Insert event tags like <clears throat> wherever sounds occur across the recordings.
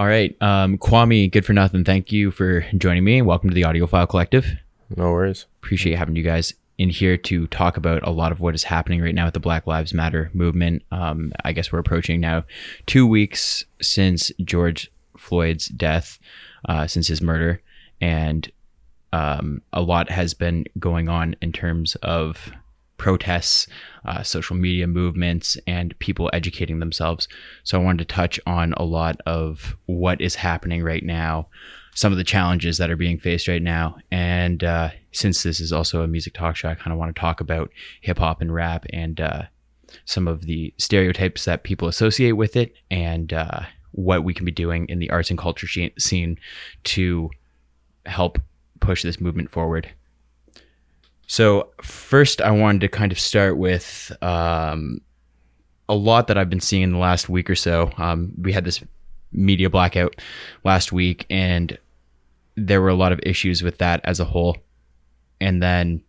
All right. Um, Kwame, good for nothing. Thank you for joining me. Welcome to the Audiophile Collective. No worries. Appreciate having you guys in here to talk about a lot of what is happening right now with the Black Lives Matter movement. Um, I guess we're approaching now two weeks since George Floyd's death, uh, since his murder, and um, a lot has been going on in terms of protests, uh, social media movements, and people educating themselves. So I wanted to touch on a lot of what is happening right now, some of the challenges that are being faced right now, and uh, since this is also a music talk show, I kind of want to talk about hip hop and rap and uh, some of the stereotypes that people associate with it, and uh, what we can be doing in the arts and culture scene to help push this movement forward. So, first, I wanted to kind of start with um, a lot that I've been seeing in the last week or so. Um, we had this media blackout last week, and there were a lot of issues with that as a whole. And then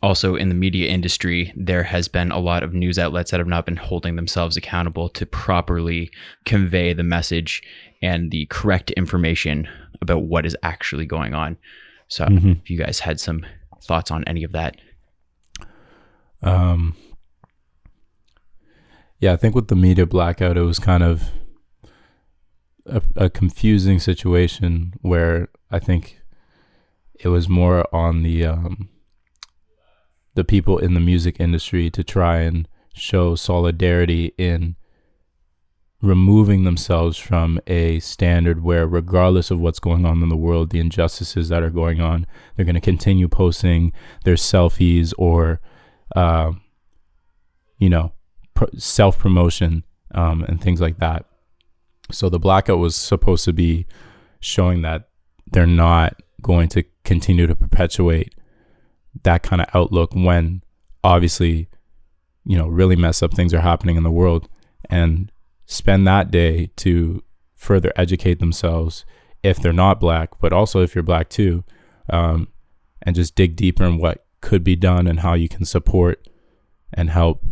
also in the media industry, there has been a lot of news outlets that have not been holding themselves accountable to properly convey the message and the correct information about what is actually going on. So, mm-hmm. if you guys had some thoughts on any of that? Um, yeah, I think with the media blackout, it was kind of a, a confusing situation where I think it was more on the um, the people in the music industry to try and show solidarity in removing themselves from a standard where, regardless of what's going on in the world, the injustices that are going on, they're going to continue posting their selfies or, uh, you know, self promotion um, and things like that. So the blackout was supposed to be showing that they're not going to continue to perpetuate that kind of outlook when obviously, you know, really mess up things are happening in the world. And spend that day to further educate themselves if they're not black, but also if you're black too, um, and just dig deeper in what could be done and how you can support and help,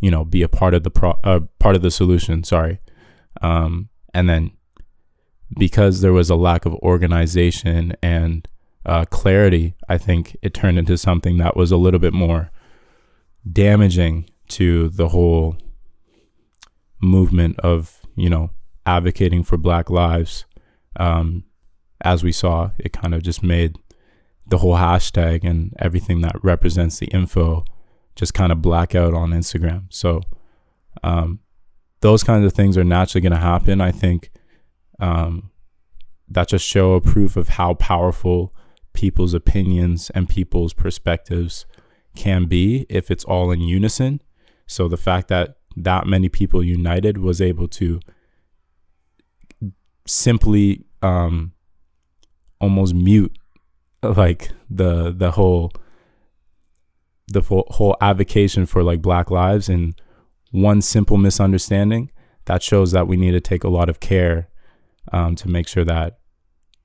you know, be a part of the pro- uh, part of the solution. Sorry, um, and then because there was a lack of organization and uh, clarity, I think it turned into something that was a little bit more damaging to the whole movement of you know advocating for Black lives. Um, as we saw, it kind of just made the whole hashtag and everything that represents the info just kind of black out on Instagram. So um, those kinds of things are naturally going to happen. I think um, that just show a proof of how powerful people's opinions and people's perspectives can be if it's all in unison. So the fact that that many people united was able to simply um, almost mute like the the whole the whole advocation for like black lives. And one simple misunderstanding that shows that we need to take a lot of care um, to make sure that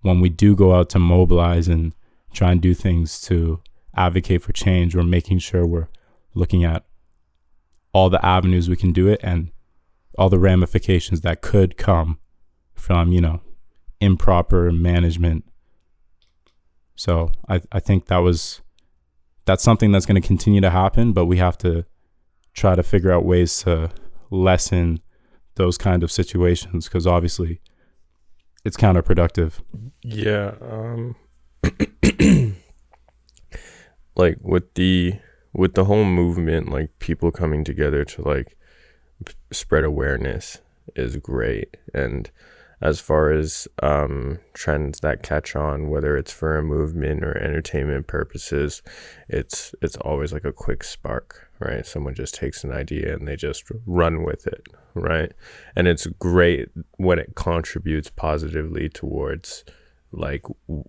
when we do go out to mobilize and try and do things to advocate for change we're making sure we're looking at all the avenues we can do it and all the ramifications that could come from, you know, improper management. So I, I think that was that's something that's going to continue to happen, but we have to try to figure out ways to lessen those kind of situations because obviously it's counterproductive. Yeah. Um, <clears throat> like with the with the whole movement, like people coming together to like spread awareness is great. And as far as um, trends that catch on, whether it's for a movement or entertainment purposes, it's it's always like a quick spark, right? Someone just takes an idea and they just run with it, right? And it's great when it contributes positively towards like w-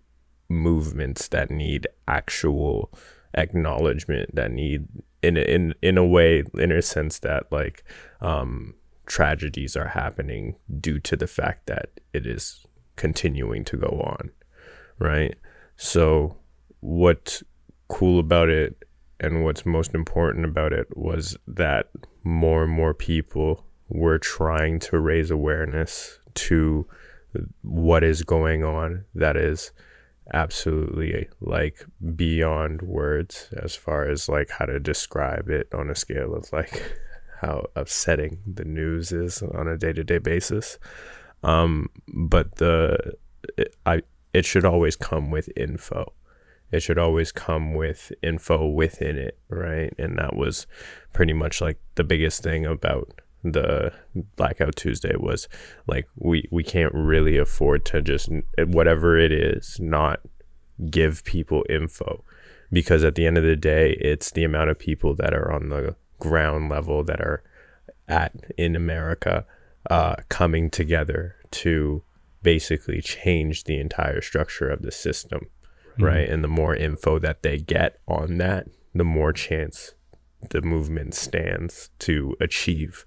movements that need actual acknowledgement that need in in in a way in a sense that like um tragedies are happening due to the fact that it is continuing to go on right? So what's cool about it and what's most important about it was that more and more people were trying to raise awareness to what is going on that is absolutely like beyond words as far as like how to describe it on a scale of like <laughs> how upsetting the news is on a day-to-day basis. Um but the it, i it should always come with info. It should always come with info within it right? And that was pretty much like the biggest thing about the blackout tuesday was like we we can't really afford to just whatever it is not give people info because at the end of the day it's the amount of people that are on the ground level that are at in america uh, coming together to basically change the entire structure of the system mm-hmm. right and the more info that they get on that the more chance the movement stands to achieve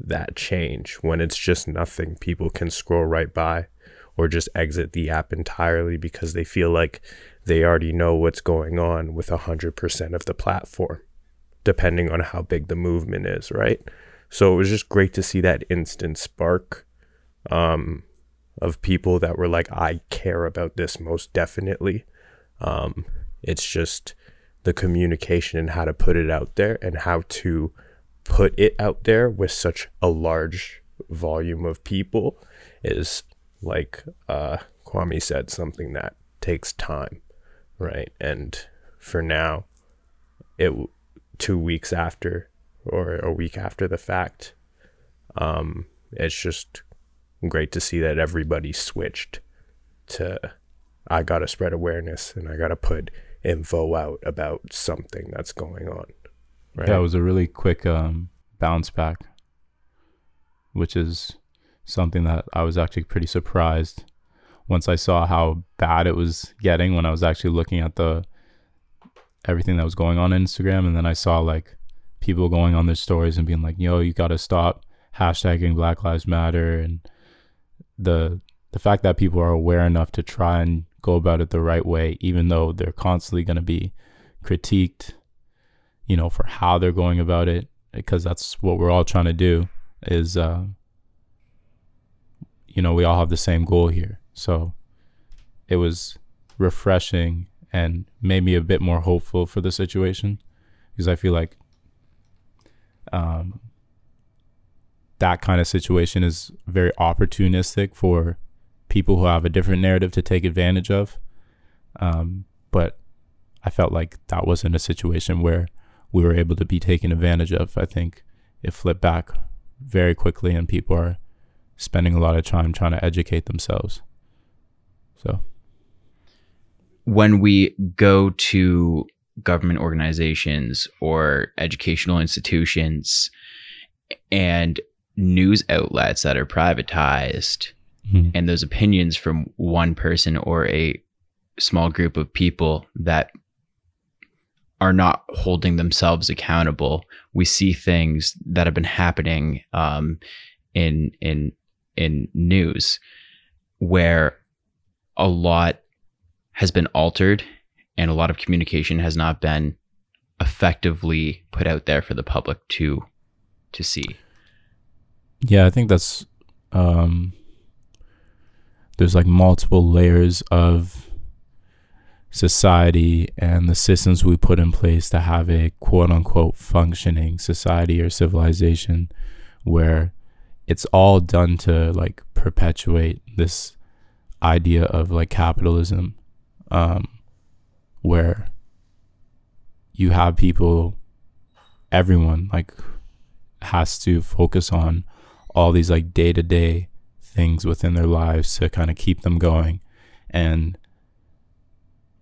that change. When it's just nothing, people can scroll right by or just exit the app entirely because they feel like they already know what's going on with 100% of the platform, depending on how big the movement is, right? So it was just great to see that instant spark um, of people that were like, I care about this most definitely. Um, it's just the communication and how to put it out there and how to put it out there with such a large volume of people is like uh, Kwame said, something that takes time, right? And for now, it two weeks after or a week after the fact, um, it's just great to see that everybody switched to I gotta spread awareness and I gotta put info out about something that's going on. Right. Yeah, it was a really quick um, bounce back, which is something that I was actually pretty surprised once I saw how bad it was getting when I was actually looking at the everything that was going on, Instagram and then I saw like people going on their stories and being like, "Yo, you got to stop hashtagging Black Lives Matter," and the the fact that people are aware enough to try and go about it the right way, even though they're constantly going to be critiqued you know, for how they're going about it, because that's what we're all trying to do is, uh, you know, we all have the same goal here. So it was refreshing and made me a bit more hopeful for the situation because I feel like um, that kind of situation is very opportunistic for people who have a different narrative to take advantage of. Um, but I felt like that wasn't a situation where we were able to be taken advantage of. I think it flipped back very quickly, and people are spending a lot of time trying to educate themselves. So, when we go to government organizations or educational institutions and news outlets that are privatized, mm-hmm. and those opinions from one person or a small group of people that are not holding themselves accountable. We see things that have been happening um, in in in news where a lot has been altered and a lot of communication has not been effectively put out there for the public to to see. Yeah, I think that's um there's like multiple layers of society and the systems we put in place to have a quote unquote functioning society or civilization where it's all done to like perpetuate this idea of like capitalism um, where you have people everyone like has to focus on all these like day-to-day things within their lives to kind of keep them going. And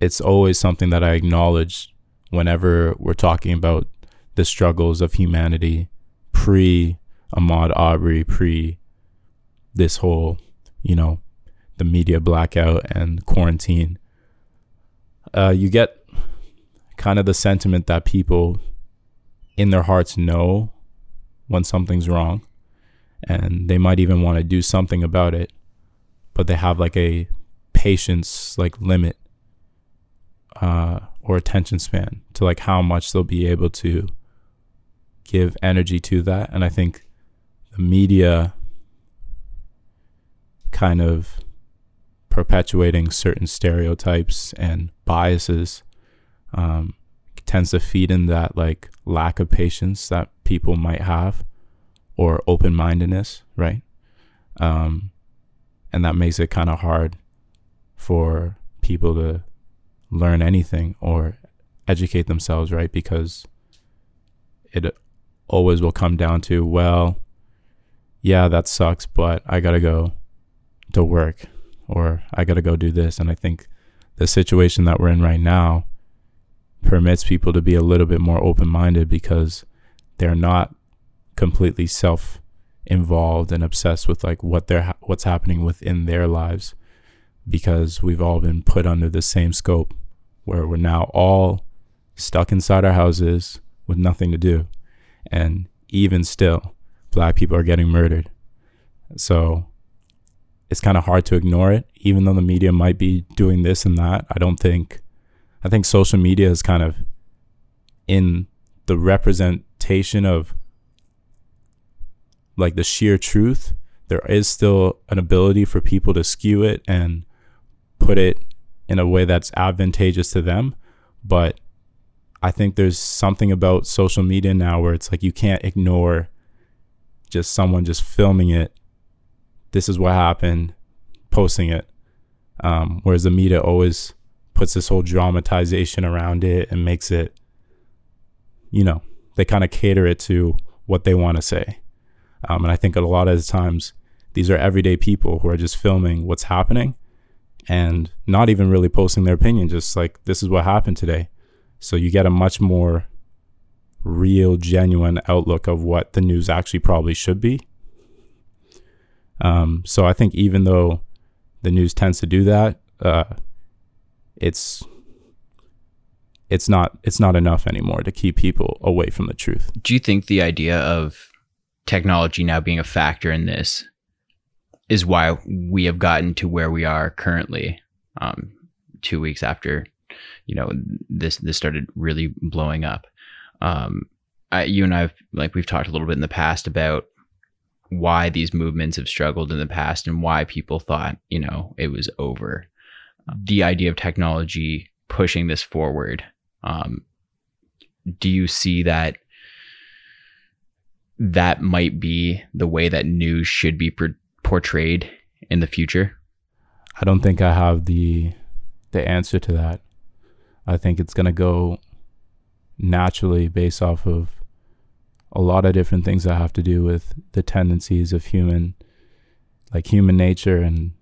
it's always something that I acknowledge whenever we're talking about the struggles of humanity pre Ahmaud Arbery, pre this whole, you know, the media blackout and quarantine. Uh, you get kind of the sentiment that people in their hearts know when something's wrong and they might even want to do something about it, but they have like a patience like limit uh, or attention span to like how much they'll be able to give energy to that. And I think the media kind of perpetuating certain stereotypes and biases um, tends to feed in that like lack of patience that people might have or open-mindedness right um, and that makes it kind of hard for people to learn anything or educate themselves right because it always will come down to well yeah that sucks but i gotta go to work or I got to go do this. And I think the situation that we're in right now permits people to be a little bit more open minded because they're not completely self involved and obsessed with like what they're what's happening within their lives because we've all been put under the same scope where we're now all stuck inside our houses with nothing to do and even still black people are getting murdered so it's kind of hard to ignore it, even though the media might be doing this and that. I don't think, I think social media is kind of in the representation of like the sheer truth. There is still an ability for people to skew it and put it in a way that's advantageous to them. But I think there's something about social media now where it's like you can't ignore just someone just filming it this is what happened, posting it. Um, whereas the media always puts this whole dramatization around it and makes it, you know, they kind of cater it to what they want to say. Um, and I think a lot of the times these are everyday people who are just filming what's happening and not even really posting their opinion, just like this is what happened today. So you get a much more real, genuine outlook of what the news actually probably should be um, so I think even though the news tends to do that, uh, it's it's not it's not enough anymore to keep people away from the truth. Do you think the idea of technology now being a factor in this is why we have gotten to where we are currently, um, two weeks after you know this this started really blowing up? Um, I, you and I've like we've talked a little bit in the past about why these movements have struggled in the past and why people thought, you know, it was over. The idea of technology pushing this forward. Um, do you see that that might be the way that news should be portrayed in the future? I don't think I have the the answer to that. I think it's going to go naturally based off of a lot of different things that have to do with the tendencies of human like human nature and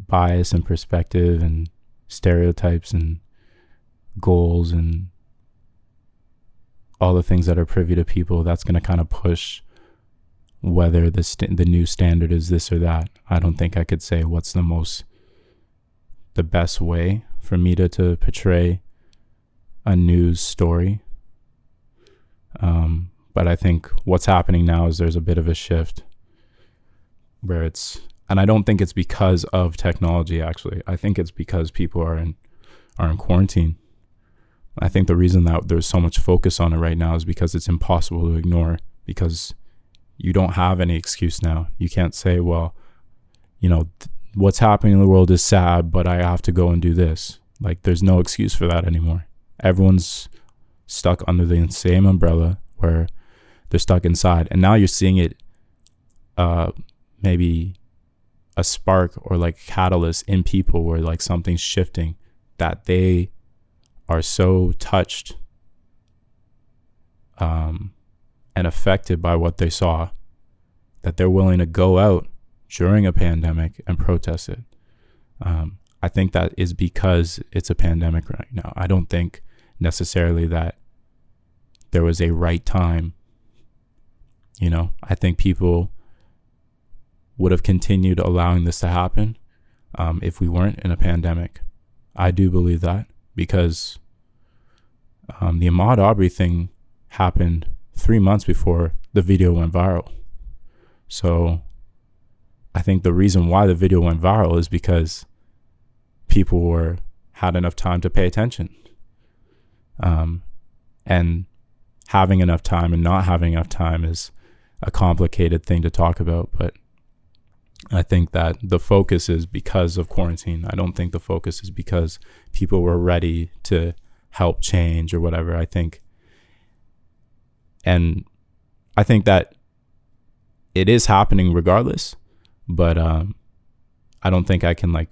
bias and perspective and stereotypes and goals and all the things that are privy to people that's going to kind of push whether the st- the new standard is this or that i don't think i could say what's the most the best way for me to, to portray a news story um, but I think what's happening now is there's a bit of a shift where it's, and I don't think it's because of technology. Actually, I think it's because people are in are in quarantine. I think the reason that there's so much focus on it right now is because it's impossible to ignore because you don't have any excuse now. You can't say, well, you know, th- what's happening in the world is sad, but I have to go and do this. Like, there's no excuse for that anymore. Everyone's stuck under the same umbrella where they're stuck inside. And now you're seeing it uh maybe a spark or like catalyst in people where like something's shifting that they are so touched um and affected by what they saw that they're willing to go out during a pandemic and protest it. Um, I think that is because it's a pandemic right now. I don't think necessarily that there was a right time. You know, I think people would have continued allowing this to happen um, if we weren't in a pandemic. I do believe that because um, the Ahmaud Arbery thing happened three months before the video went viral. So I think the reason why the video went viral is because people were had enough time to pay attention. Um, and having enough time and not having enough time is a complicated thing to talk about. But I think that the focus is because of quarantine. I don't think the focus is because people were ready to help change or whatever. I think, and I think that it is happening regardless, but um, I don't think I can like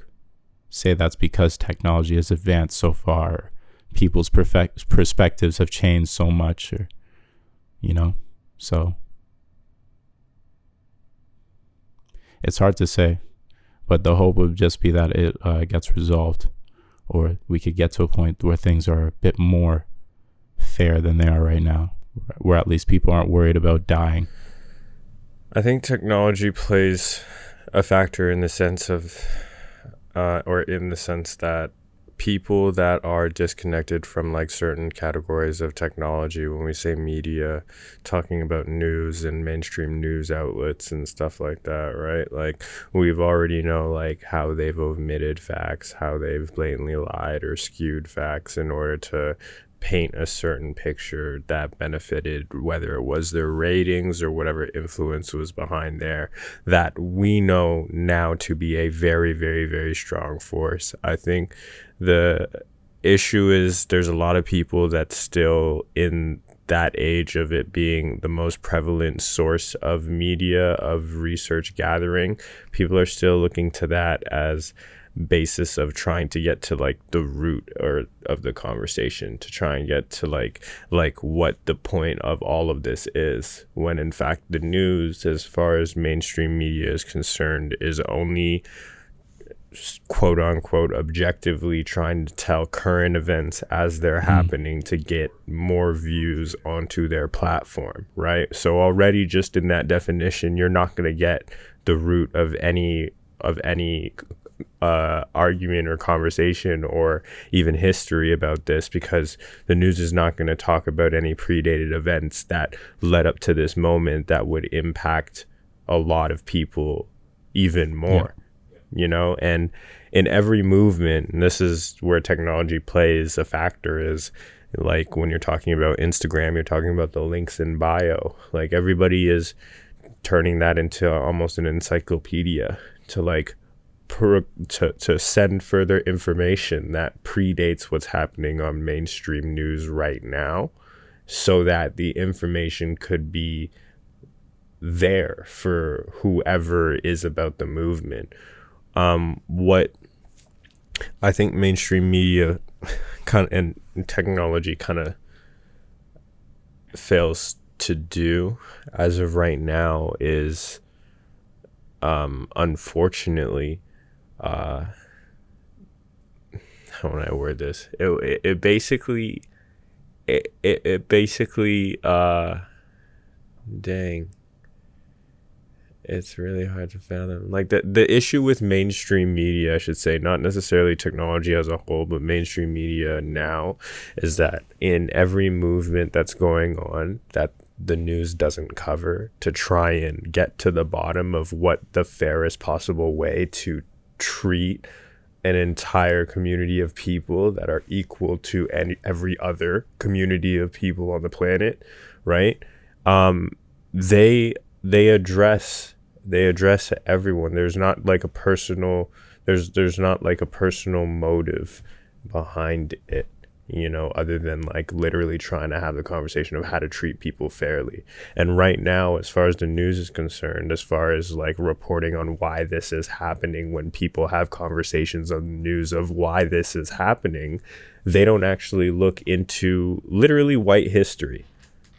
say that's because technology has advanced so far, people's perfect perspectives have changed so much, or you know, so. It's hard to say, but the hope would just be that it uh, gets resolved, or we could get to a point where things are a bit more fair than they are right now, where at least people aren't worried about dying. I think technology plays a factor in the sense of, uh, or in the sense that people that are disconnected from like certain categories of technology when we say media talking about news and mainstream news outlets and stuff like that right like we've already know like how they've omitted facts how they've blatantly lied or skewed facts in order to paint a certain picture that benefited whether it was their ratings or whatever influence was behind there that we know now to be a very very very strong force. I think the issue is there's a lot of people that still in that age of it being the most prevalent source of media of research gathering people are still looking to that as basis of trying to get to like the root or of the conversation to try and get to like like what the point of all of this is when in fact the news as far as mainstream media is concerned is only quote unquote objectively trying to tell current events as they're mm. happening to get more views onto their platform, right? So already just in that definition, you're not going to get the root of any of any uh, argument or conversation or even history about this because the news is not going to talk about any predated events that led up to this moment that would impact a lot of people even more. Yeah you know and in every movement and this is where technology plays a factor is like when you're talking about instagram you're talking about the links in bio like everybody is turning that into almost an encyclopedia to like to, to send further information that predates what's happening on mainstream news right now so that the information could be there for whoever is about the movement. Um, what I think mainstream media <laughs> kind of, and technology kind of fails to do as of right now is um, unfortunately uh, how would I word this? It, it, it basically it, it, it basically uh, dang it's really hard to fathom. Like the the issue with mainstream media, I should say, not necessarily technology as a whole, but mainstream media now is that in every movement that's going on that the news doesn't cover to try and get to the bottom of what the fairest possible way to treat an entire community of people that are equal to any every other community of people on the planet, right? Um, they they address they address everyone. There's not like a personal there's there's not like a personal motive behind it, you know, other than like literally trying to have the conversation of how to treat people fairly. And right now, as far as the news is concerned, as far as like reporting on why this is happening when people have conversations on the news of why this is happening, they don't actually look into literally white history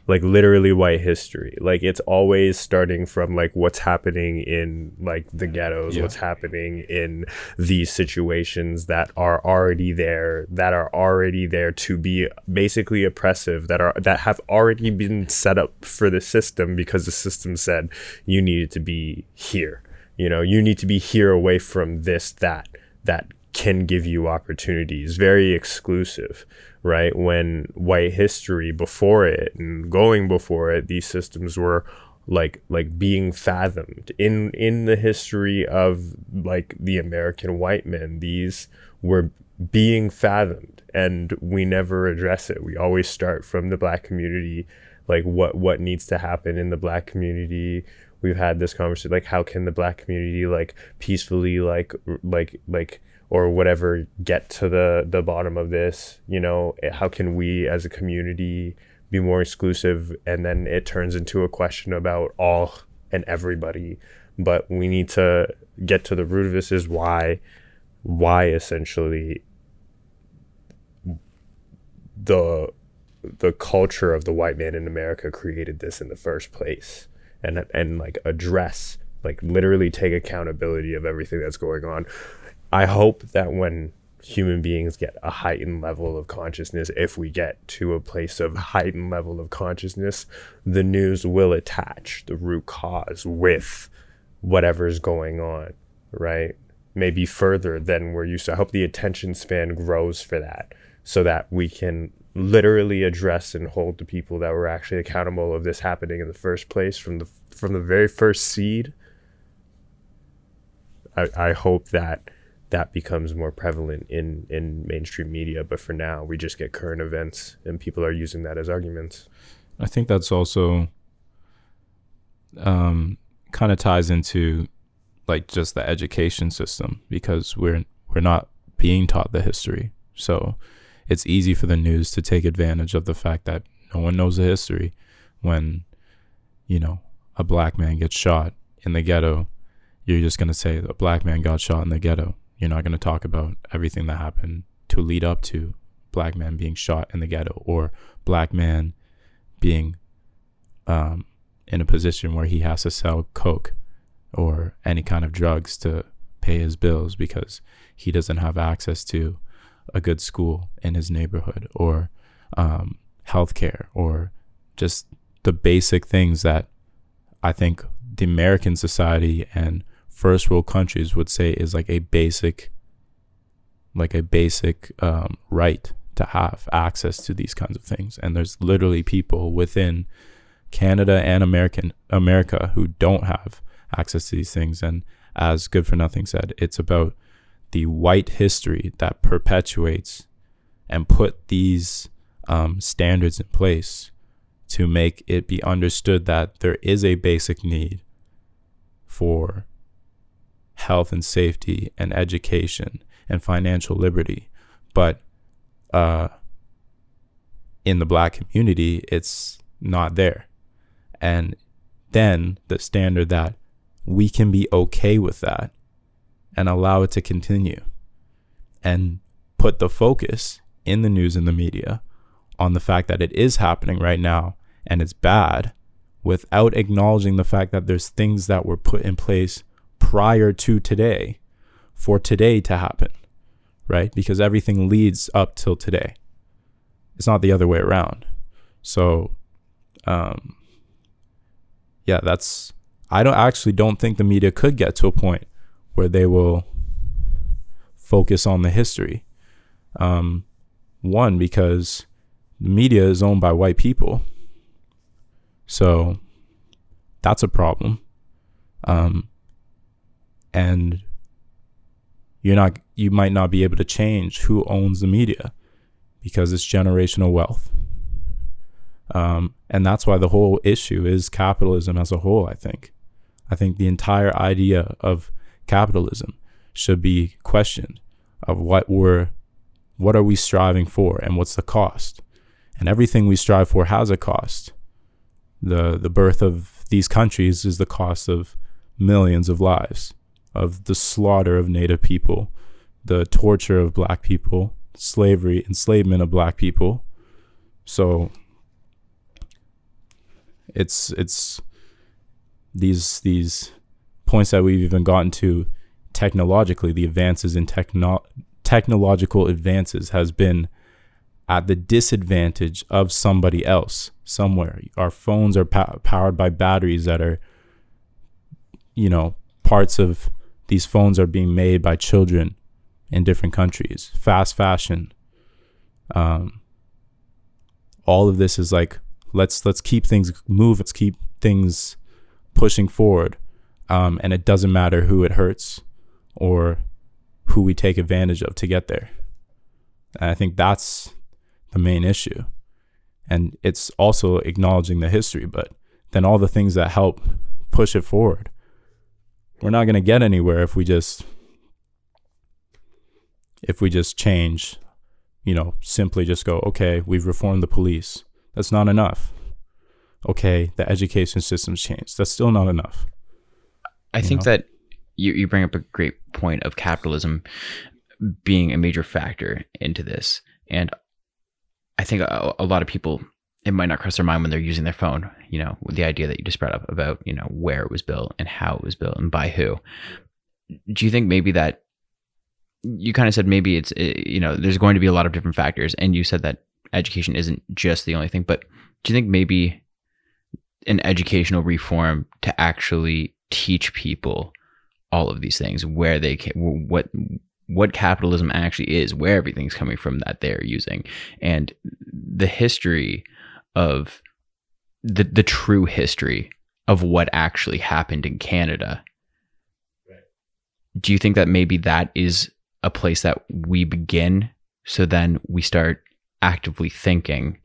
like literally white history. Like it's always starting from like what's happening in like the ghettos, yeah. what's happening in these situations that are already there, that are already there to be basically oppressive, that are that have already been set up for the system because the system said you needed to be here. You know, you need to be here away from this, that, that can give you opportunities, very exclusive right? When white history before it and going before it, these systems were like like being fathomed in in the history of like the American white men. These were being fathomed, and we never address it. We always start from the black community, like what what needs to happen in the black community. we've had this conversation like how can the black community like peacefully like like like or whatever get to the the bottom of this you know eh, how can we as a community be more exclusive? And then it turns into a question about all and everybody. But we need to get to the root of this is why why essentially the the culture of the white man in America created this in the first place. And and like address like literally take accountability of everything that's going on. I hope that when human beings get a heightened level of consciousness, if we get to a place of heightened level of consciousness, the news will attach the root cause with whatever's going on, right? Maybe further than we're used to. I hope the attention span grows for that so that we can literally address and hold the people that were actually accountable of this happening in the first place from the from the very first seed. I, I hope that that becomes more prevalent in in mainstream media, but for now we just get current events and people are using that as arguments. I think that's also um, kind of ties into like just the education system because we're we're not being taught the history. So it's easy for the news to take advantage of the fact that no one knows the history when, you know, a black man gets shot in the ghetto. You're just going to say a black man got shot in the ghetto. You're not going to talk about everything that happened to lead up to black man being shot in the ghetto or black man being um, in a position where he has to sell coke or any kind of drugs to pay his bills because he doesn't have access to a good school in his neighborhood or um, healthcare or just the basic things that I think the American society and first world countries would say is like a basic like a basic um, right to have access to these kinds of things. And there's literally people within Canada and American America who don't have access to these things. And as good for nothing said it's about the white history that perpetuates and put these um, standards in place to make it be understood that there is a basic need for health and safety and education and financial liberty. But uh, in the black community, it's not there. And then the standard that we can be okay with that and allow it to continue and put the focus in the news and the media on the fact that it is happening right now and it's bad without acknowledging the fact that there's things that were put in place prior to today for today to happen, right? Because everything leads up till today. It's not the other way around. So, um, yeah, that's, I don't actually don't think the media could get to a point where they will focus on the history. Um, one, because the media is owned by white people. So that's a problem. Um, and you're not you might not be able to change who owns the media because it's generational wealth. Um, and that's why the whole issue is capitalism as a whole, I think. I think the entire idea of capitalism should be questioned of what we're what are we striving for and what's the cost and everything we strive for has a cost the the birth of these countries is the cost of millions of lives of the slaughter of native people the torture of black people slavery enslavement of black people so it's it's these these points that we've even gotten to technologically, the advances in techno- technological advances has been at the disadvantage of somebody else somewhere. Our phones are po- powered by batteries that are, you know, parts of these phones are being made by children in different countries. Fast fashion. Um, all of this is like let's let's keep things move. Let's keep things pushing forward um, and it doesn't matter who it hurts or who we take advantage of to get there. And I think that's the main issue. And it's also acknowledging the history, but then all the things that help push it forward. We're not going to get anywhere if we just if we just change, you know, simply just go, okay, we've reformed the police. That's not enough. Okay, the education system's changed. That's still not enough. I think know? that you, you bring up a great point of capitalism being a major factor into this. And I think a, a lot of people it might not cross their mind when they're using their phone, you know, with the idea that you just brought up about, you know, where it was built and how it was built and by who. Do you think maybe that you kind of said maybe it's, eh, you know, there's going to be a lot of different factors and you said that education isn't just the only thing, but do you think maybe an educational reform to actually teach people all of these things, where they can, what, what capitalism actually is, where everything's coming from that they're using, and the history of the the true history of what actually happened in Canada. Do you think that maybe that is a place that we begin so then we start actively thinking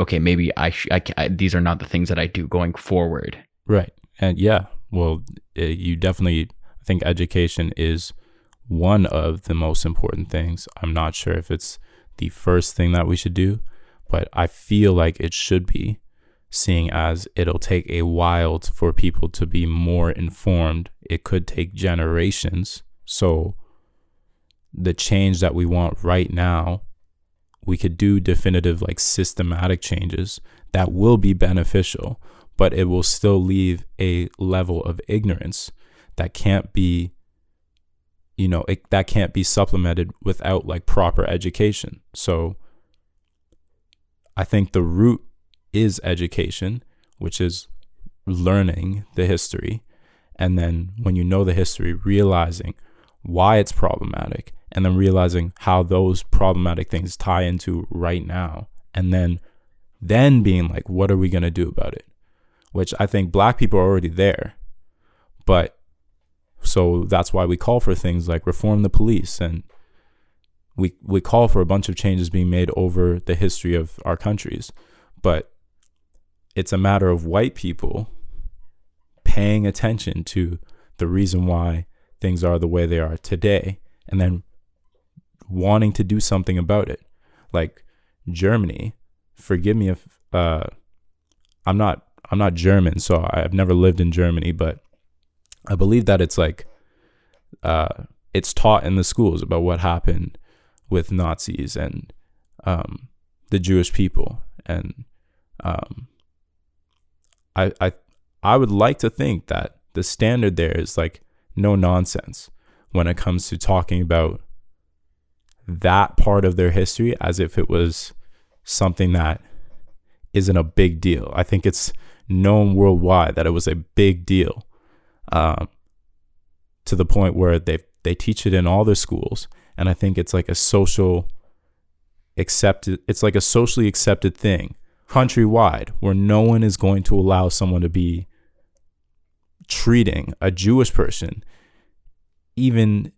okay maybe I, sh- I, I these are not the things that I do going forward. Right. And yeah, well it, eh, you definitely think education is one of the most important things. I'm not sure if it's the first thing that we should do, but I feel like it should be, seeing as it'll take a while for people to be more informed. It could take generations. So, the change that we want right now, we could do definitive, like systematic changes that will be beneficial, but it will still leave a level of ignorance that can't be you know it, that can't be supplemented without like proper education so I think the root is education, which is learning the history. And then when you know the history, realizing why it's problematic and then realizing how those problematic things tie into right now. And then then being like, what are we going to do about it? Which I think black people are already there. But so that's why we call for things like reform the police and we we call for a bunch of changes being made over the history of our countries, but it's a matter of white people paying attention to the reason why things are the way they are today and then wanting to do something about it. Like Germany, forgive me if uh, I'm not I'm not German, so I've never lived in Germany, but I believe that it's like uh, it's taught in the schools about what happened with Nazis and um, the Jewish people, and um, I I I would like to think that the standard there is like no nonsense when it comes to talking about that part of their history as if it was something that isn't a big deal. I think it's known worldwide that it was a big deal, um, to the point where they they teach it in all their schools and I think it's like a social accepted it's like a socially accepted thing countrywide where no one is going to allow someone to be treating a Jewish person even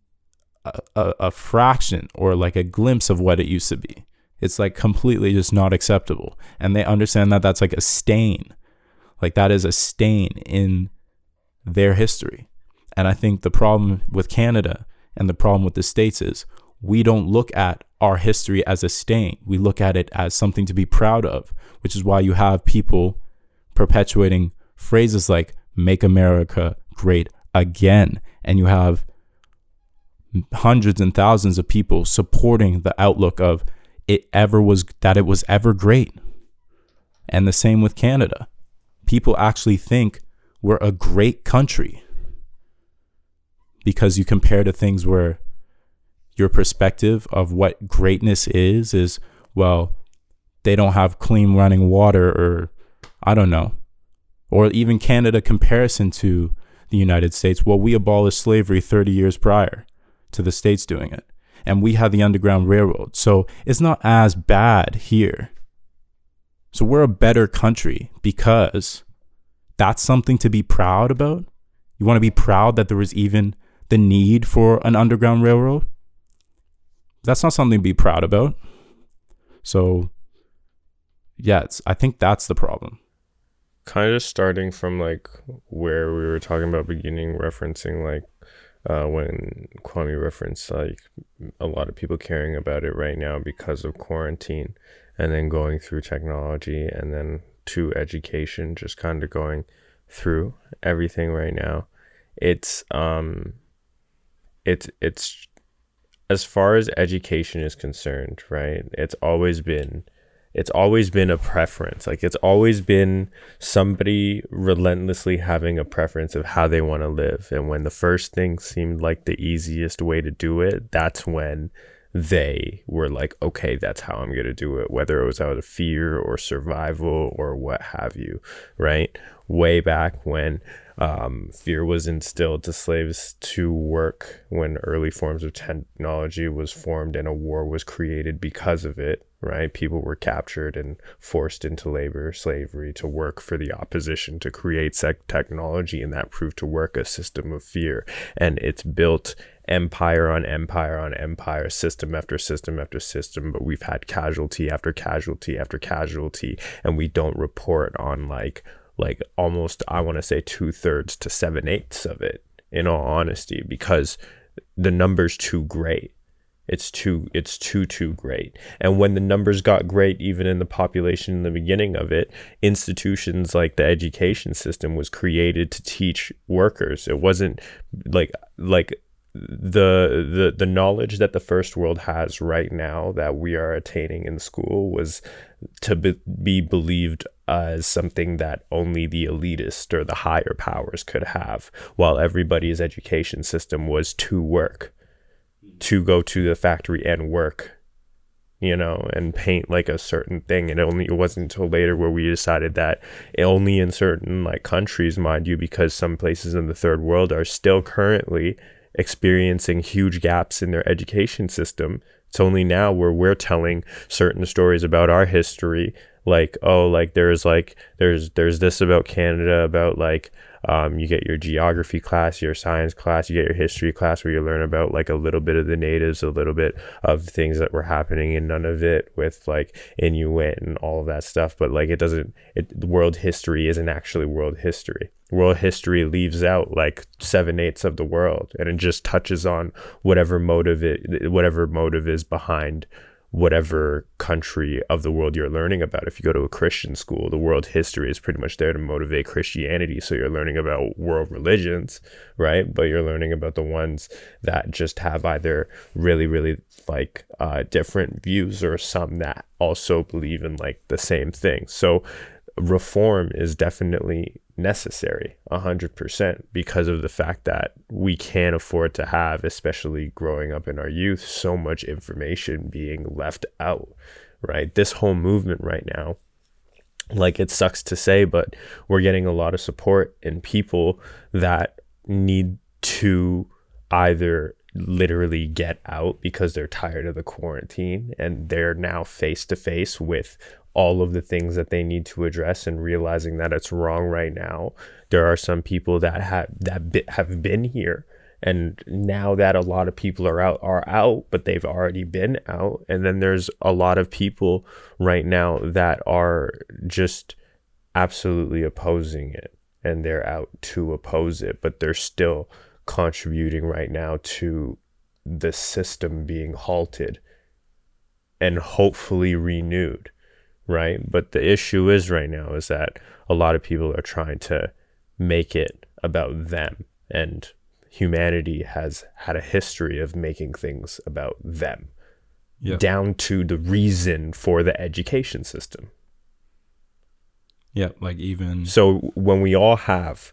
a, a, a, fraction or like a glimpse of what it used to be. It's like completely just not acceptable. And they understand that that's like a stain. Like that is a stain in their history. And I think the problem with Canada and the problem with the States is we don't look at our history as a stain. We look at it as something to be proud of, which is why you have people perpetuating phrases like make America great again. And you have hundreds and thousands of people supporting the outlook of it ever was that it was ever great. And the same with Canada. People actually think we're a great country because you compare to things where your perspective of what greatness is is well they don't have clean running water or i don't know. Or even canada comparison to the united states. Well we abolished slavery 30 years prior to the states doing it. And we had the underground railroad. So it's not as bad here. So we're a better country because that's something to be proud about. You want to be proud that there was even the need for an underground railroad. That's not something to be proud about. So, yeah, I think that's the problem. kind of starting from like where we were talking about beginning referencing like uh, when Kwame referenced like a lot of people caring about it right now because of quarantine and then going through technology and then to education just kind of going through everything right now it's um it's it's as far as education is concerned right it's always been it's always been a preference. Like it's always been somebody relentlessly having a preference of how they want to live. And when the first thing seemed like the easiest way to do it, that's when they were like, okay, that's how I'm going to do it, whether it was out of fear or survival or what have you, right? Way back when um, fear was instilled to slaves to work, when early forms of technology was formed and a war was created because of it, right? People were captured and forced into labor, slavery to work for the opposition to create sec- technology, and that proved to work a system of fear. And it's built empire on empire on empire, system after system after system, but we've had casualty after casualty after casualty, and we don't report on like like almost I want to say two thirds to seven eighths of it. In all honesty, because the number's too great it's too it's too too great. And when the numbers got great even in the population in the beginning of it, institutions like the education system was created to teach workers. It wasn't like like the the the knowledge that the first world has right now that we are attaining in school was to be, be believed as something that only the elitist or the higher powers could have while everybody's education system was to work to go to the factory and work you know and paint like a certain thing. And only it wasn't until later where we decided that only in certain like countries mind you because some places in the third world are still currently experiencing huge gaps in their education system it's only now where we're telling certain stories about our history like oh like there's like there's there's this about canada about like um, you get your geography class, your science class, you get your history class where you learn about like a little bit of the natives, a little bit of things that were happening, and none of it with like Inuit and all of that stuff. But like it doesn't, it, world history isn't actually world history. World history leaves out like seven eighths of the world, and it just touches on whatever motive it, whatever motive is behind whatever country of the world you're learning about. If you go to a Christian school, the world history is pretty much there to motivate Christianity. So you're learning about world religions, right? But you're learning about the ones that just have either really, really like uh, different views or some that also believe in like the same thing. So reform is definitely necessary 100% because of the fact that we can't afford to have especially growing up in our youth so much information being left out right? This whole movement right now like it sucks to say but we're getting a lot of support and people that need to either literally get out because they're tired of the quarantine and they're now face to face with all of the things that they need to address and realizing that it's wrong right now. There are some people that have that have been here and now that a lot of people are out are out but they've already been out and then there's a lot of people right now that are just absolutely opposing it and they're out to oppose it but they're still contributing right now to the system being halted and hopefully renewed right? But the issue is right now is that a lot of people are trying to make it about them and humanity has had a history of making things about them yeah. down to the reason for the education system. Yeah, like even so when we all have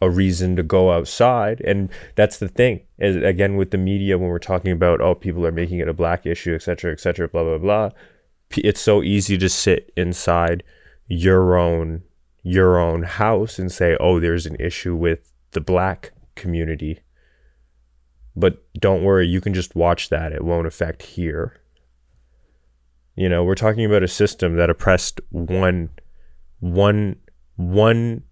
a reason to go outside and that's the thing again with the media when we're talking about oh people are making it a black issue etc etc blah blah blah it's so easy to sit inside your own your own house and say, "Oh, there's an issue with the black community." But don't worry, you can just watch that. It won't affect here. You know, we're talking about a system that oppressed one one one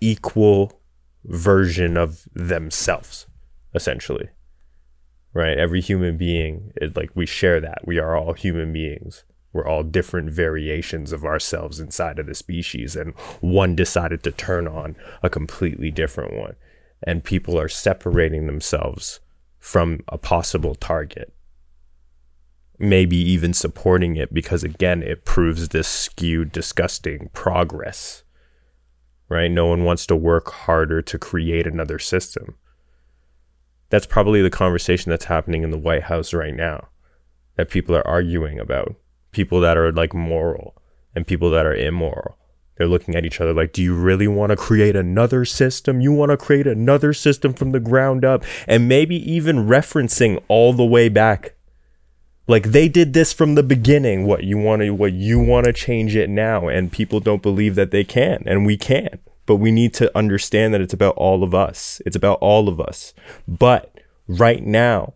equal version of themselves essentially. Right? Every human being, it, like we share that. We are all human beings We're all different variations of ourselves inside of the species, and one decided to turn on a completely different one. And people are separating themselves from a possible target. Maybe even supporting it because, again, it proves this skewed, disgusting progress. Right? No one wants to work harder to create another system. That's probably the conversation that's happening in the White House right now that people are arguing about. People that are like moral and people that are immoral. They're looking at each other like, do you really want to create another system? You want to create another system from the ground up and maybe even referencing all the way back. Like they did this from the beginning. What you want to, what you want to change it now. And people don't believe that they can and we can but we need to understand that it's about all of us. It's about all of us. But right now,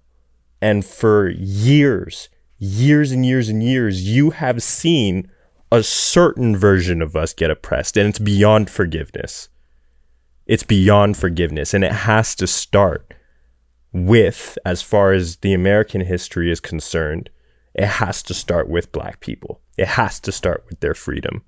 and for years, years and years and years, you have seen a certain version of us get oppressed, and it's beyond forgiveness. It's beyond forgiveness, and it has to start with, as far as the American history is concerned, it has to start with black people. It has to start with their freedom.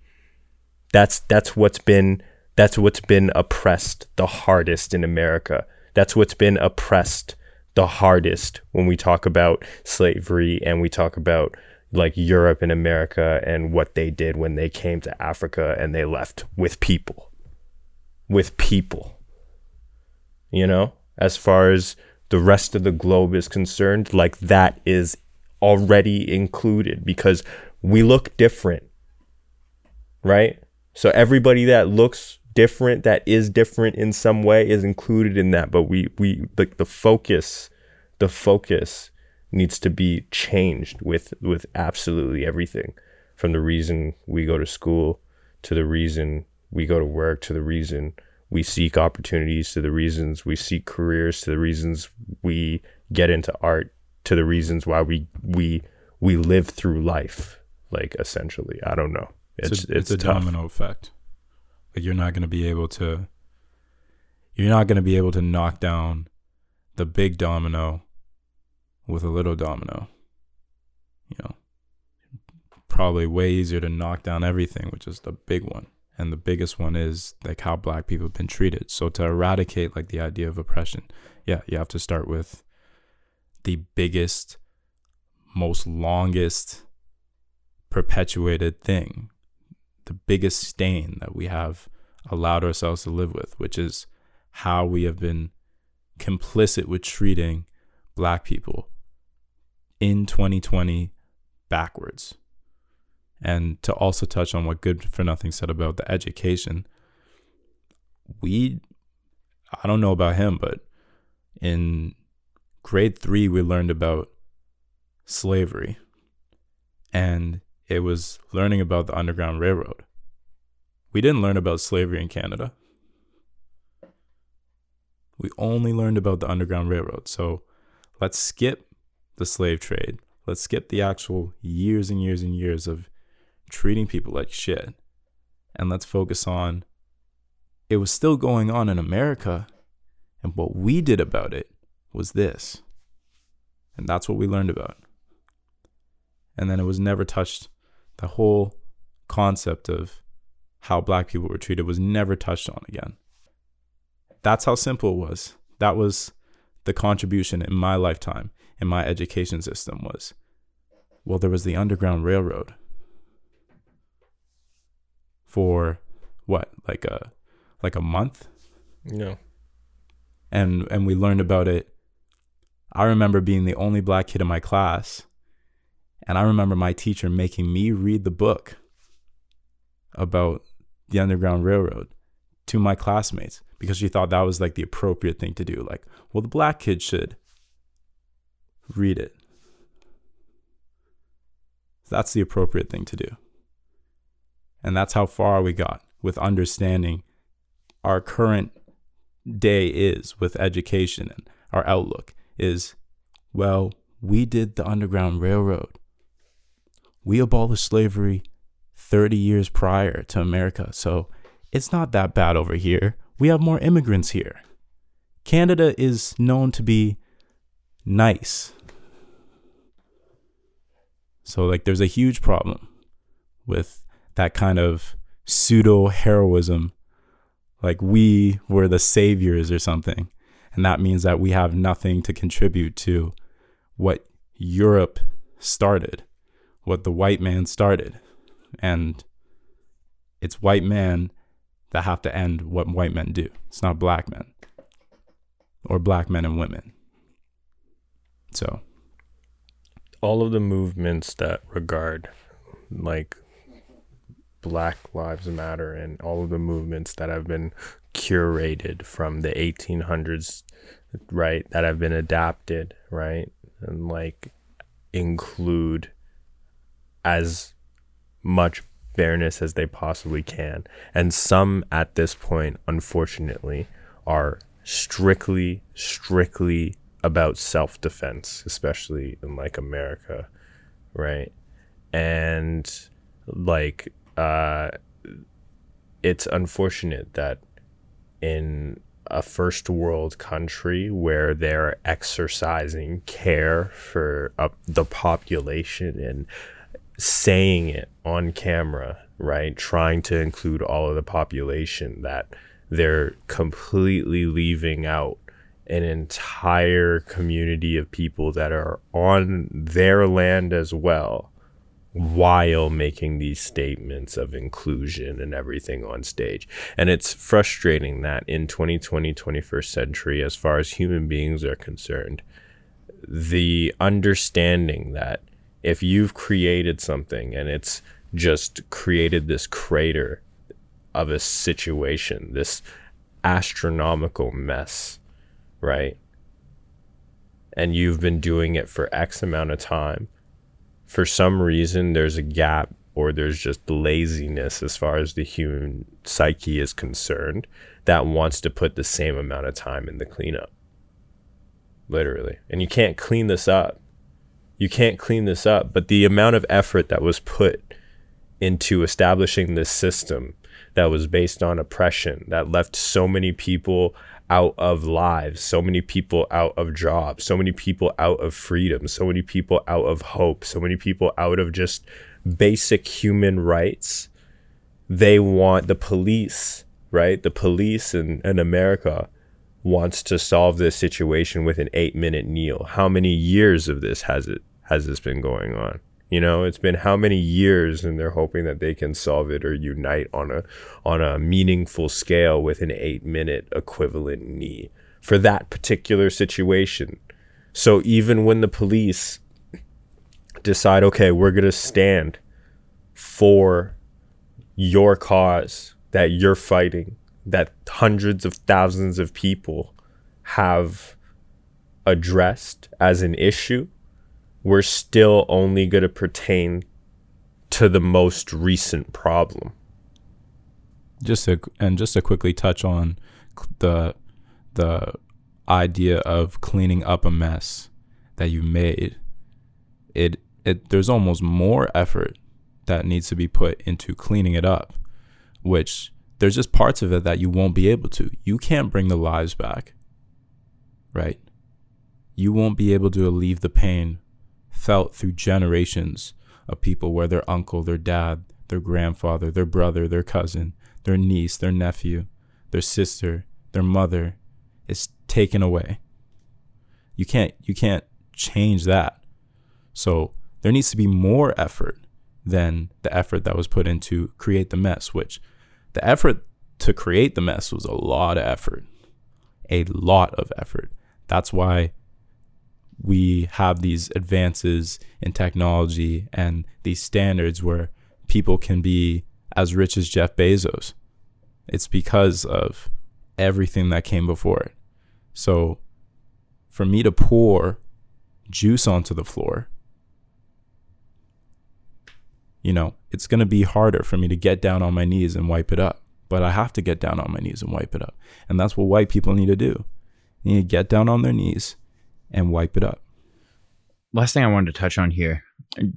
That's that's what's been that's what's been oppressed the hardest in America. That's what's been oppressed the hardest when we talk about slavery and we talk about like Europe and America and what they did when they came to Africa and they left with people. With people. You know, as far as the rest of the globe is concerned, like that is already included because we look different. Right? So everybody that looks different that is different in some way is included in that but we we like the focus the focus needs to be changed with with absolutely everything from the reason we go to school to the reason we go to work to the reason we seek opportunities to the reasons we seek careers to the reasons we get into art to the reasons why we we we live through life like essentially i don't know it's it's, a, it's a domino effect like you're not going to be able to you're not going to be able to knock down the big domino with a little domino. You know, probably way easier to knock down everything, which is the big one. And the biggest one is like how black people have been treated. So to eradicate like the idea of oppression, yeah, you have to start with the biggest, most longest perpetuated thing the biggest stain that we have allowed ourselves to live with, which is how we have been complicit with treating black people in 2020 backwards. And to also touch on what Good for Nothing said about the education, we, I don't know about him, but in grade three, we learned about slavery. And it was learning about the Underground Railroad. We didn't learn about slavery in Canada. We only learned about the Underground Railroad. So let's skip the slave trade. Let's skip the actual years and years and years of treating people like shit. And let's focus on it was still going on in America. And what we did about it was this. And that's what we learned about. And then it was never touched the whole concept of how black people were treated was never touched on again. That's how simple it was. That was the contribution in my lifetime in my education system was well there was the underground railroad for what like a like a month no and and we learned about it i remember being the only black kid in my class and I remember my teacher making me read the book about the Underground Railroad to my classmates because she thought that was like the appropriate thing to do. Like, well, the black kids should read it. That's the appropriate thing to do. And that's how far we got with understanding our current day is with education and our outlook is well, we did the Underground Railroad we abolished slavery 30 years prior to America, so it's not that bad over here. We have more immigrants here. Canada is known to be nice. So like there's a huge problem with that kind of pseudo heroism like we were the saviors or something. And that means that we have nothing to contribute to what Europe started, what the white man started. And it's white men that have to end what white men do. It's not black men or black men and women. So, all of the movements that regard like Black Lives Matter and all of the movements that have been curated from the 1800s, right? That have been adapted, right? And like include as much fairness as they possibly can. And some at this point, unfortunately, are strictly, strictly about self defense, especially in like America, right? And like, uh, it's unfortunate that in a first world country where they're exercising care for uh, the population and saying it on camera, right? Trying to include all of the population, that they're completely leaving out an entire community of people that are on their land as well while making these statements of inclusion and everything on stage. And it's frustrating that in 2020, 21st century, as far as human beings are concerned, the understanding that if you've created something and it's just created this crater of a situation, this astronomical mess, right? And you've been doing it for X amount of time for some reason there's a gap or there's just laziness as far as the human psyche is concerned that wants to put the same amount of time in the cleanup. Literally. And you can't clean this up. You can't clean this up. But the amount of effort that was put into establishing this system that was based on oppression, that left so many people out of lives, so many people out of jobs, so many people out of freedom, so many people out of hope, so many people out of just basic human rights. They want the police, right? The police in, in America wants to solve this situation with an eight minute kneel. How many years of this has it has this been going on? You know, it's been how many years and they're hoping that they can solve it or unite on a on a meaningful scale with an 8-minute equivalent knee for that particular situation. So even when the police decide, okay, we're going to stand for your cause that you're fighting, that hundreds of thousands of people have addressed as an issue, we're still only going to pertain to the most recent problem. Just to and just to quickly touch on the the idea of cleaning up a mess that you made. It it there's almost more effort that needs to be put into cleaning it up, which there's just parts of it that you won't be able to. You can't bring the lives back. Right? You won't be able to alleviate the pain felt through generations of people where their uncle, their dad, their grandfather, their brother, their cousin, their niece, their nephew, their sister, their mother is taken away. You can't you can't change that. So there needs to be more effort than the effort that was put into create the mess, which the effort to create the mess was a lot of effort. A lot of effort. That's why we have these advances in technology and these standards where people can be as rich as Jeff Bezos. It's because of everything that came before it. So for me to pour juice onto the floor, you know, it's going to be harder for me to get down on my knees and wipe it up. But I have to get down on my knees and wipe it up. And that's what white people need to do. They need to get down on their knees and wipe it up. Last thing I wanted to touch on here,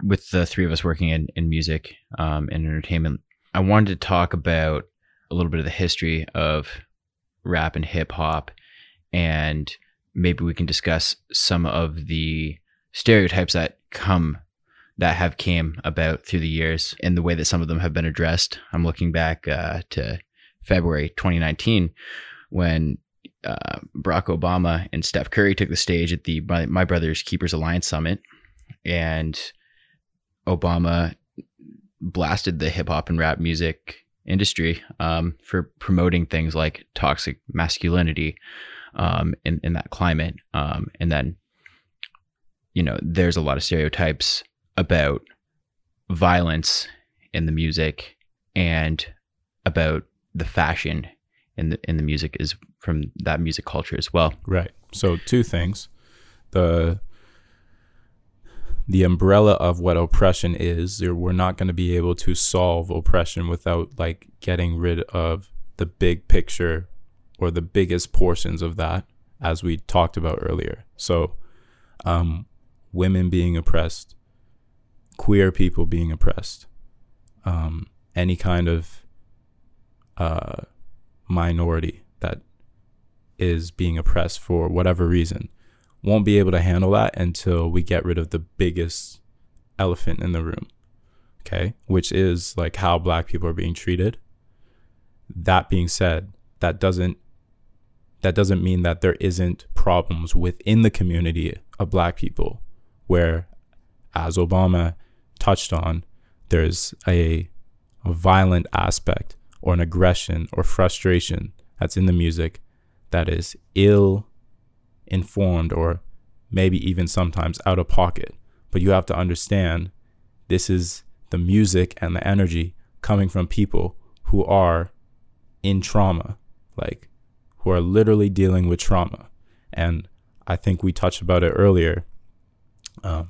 with the three of us working in, in music um, and entertainment, I wanted to talk about a little bit of the history of rap and hip hop, and maybe we can discuss some of the stereotypes that come that have came about through the years and the way that some of them have been addressed. I'm looking back uh, to February 2019 when uh, Barack Obama and Steph Curry took the stage at the My, My Brothers Keepers Alliance Summit, and Obama blasted the hip hop and rap music industry um, for promoting things like toxic masculinity um, in, in that climate. Um, and then, you know, there's a lot of stereotypes about violence in the music and about the fashion in the in the music is from that music culture as well. Right. So two things. The the umbrella of what oppression is, we're not going to be able to solve oppression without like getting rid of the big picture or the biggest portions of that as we talked about earlier. So um women being oppressed, queer people being oppressed, um, any kind of uh, minority that is being oppressed for whatever reason won't be able to handle that until we get rid of the biggest elephant in the room. Okay. Which is like how black people are being treated. That being said, that doesn't that doesn't mean that there isn't problems within the community of black people where as Obama touched on, there's a, a violent aspect or an aggression or frustration that's in the music that is ill informed or maybe even sometimes out of pocket. But you have to understand this is the music and the energy coming from people who are in trauma, like who are literally dealing with trauma. And I think we touched about it earlier. Um,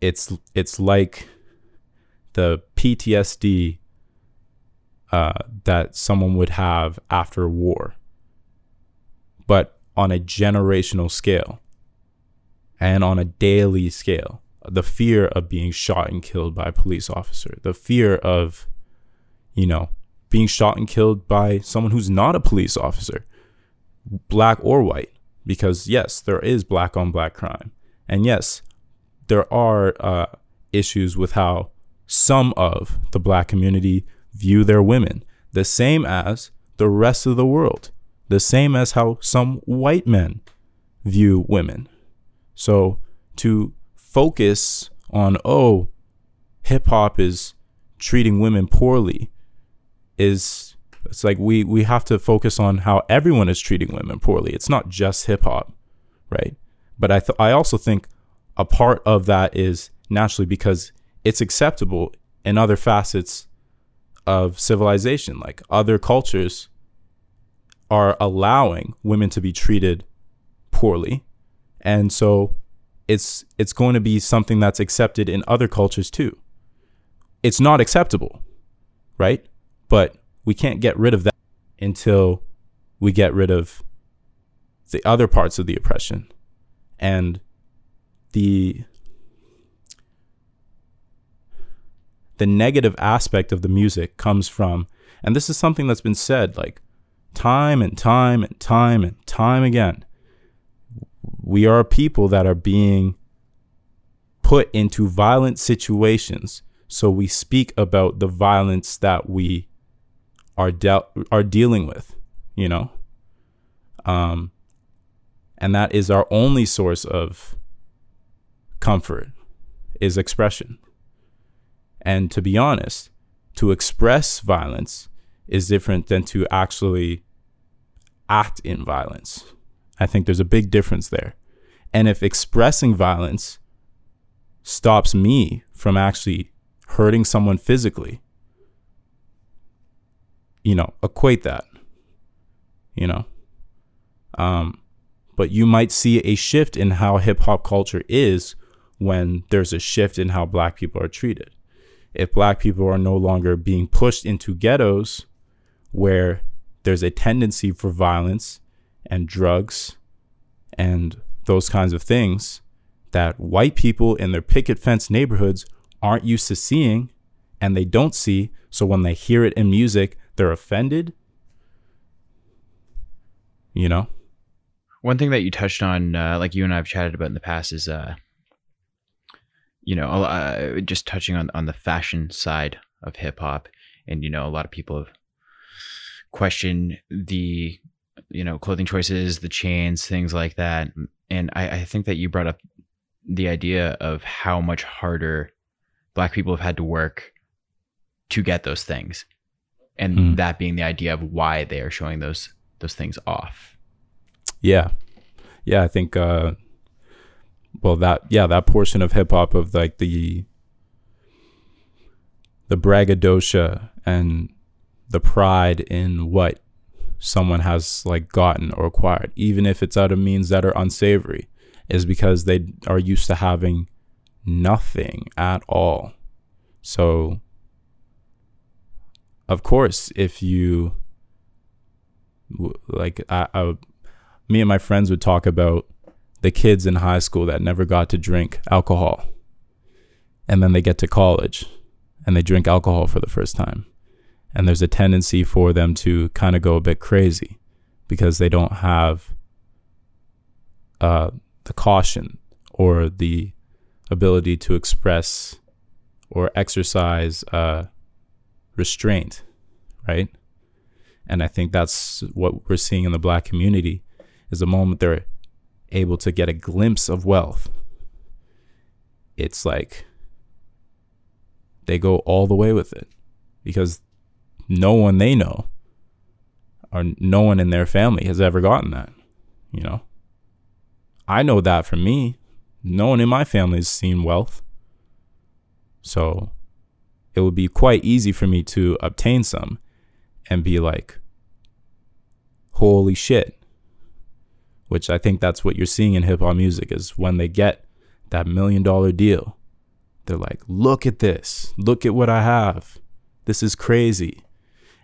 it's it's like the PTSD uh, that someone would have after war, but on a generational scale and on a daily scale. The fear of being shot and killed by a police officer, the fear of, you know, being shot and killed by someone who's not a police officer, black or white, because yes, there is black on black crime. And yes, there are uh, issues with how some of the black community view their women, the same as the rest of the world, the same as how some white men view women. So to focus on, oh, hip hop is treating women poorly is it's like we we have to focus on how everyone is treating women poorly. It's not just hip hop, right? But I th- I also think a part of that is naturally because it's acceptable in other facets of civilization. Like other cultures are allowing women to be treated poorly. And so it's it's going to be something that's accepted in other cultures too. It's not acceptable, right? But we can't get rid of that until we get rid of the other parts of the oppression. And the the negative aspect of the music comes from and this is something that's been said like time and time and time and time again we are people that are being put into violent situations so we speak about the violence that we are de- are dealing with you know um and that is our only source of comfort is expression. And to be honest, to express violence is different than to actually act in violence. I think there's a big difference there. And if expressing violence stops me from actually hurting someone physically, you know, equate that, you know. Um, but you might see a shift in how hip hop culture is when there's a shift in how black people are treated. If black people are no longer being pushed into ghettos where there's a tendency for violence and drugs and those kinds of things that white people in their picket fence neighborhoods aren't used to seeing and they don't see. So when they hear it in music, they're offended. You know? One thing that you touched on, uh, like you and I have chatted about in the past, is uh, you know, uh, just touching on on the fashion side of hip hop, and you know, a lot of people have questioned the you know clothing choices, the chains, things like that, and I, I think that you brought up the idea of how much harder black people have had to work to get those things. And mm. that being the idea of why they are showing those those things off. Yeah. Yeah i think uh well that yeah that portion of hip hop of like the the braggadocio and the pride in what someone has like gotten or acquired even if it's out of means that are unsavory is because they are used to having nothing at all. So of course if you like I, I me and my friends would talk about the kids in high school that never got to drink alcohol. And then they get to college and they drink alcohol for the first time. And there's a tendency for them to kind of go a bit crazy because they don't have uh, the caution or the ability to express or exercise uh, restraint, right? And I think that's what we're seeing in the black community is the moment they're able to get a glimpse of wealth, it's like they go all the way with it because no one they know or no one in their family has ever gotten that, you know? I know that for me. No one in my family has seen wealth. So it would be quite easy for me to obtain some and be like, holy shit, which I think that's what you're seeing in hip hop music is when they get that million dollar deal, they're like, look at this, look at what I have. This is crazy.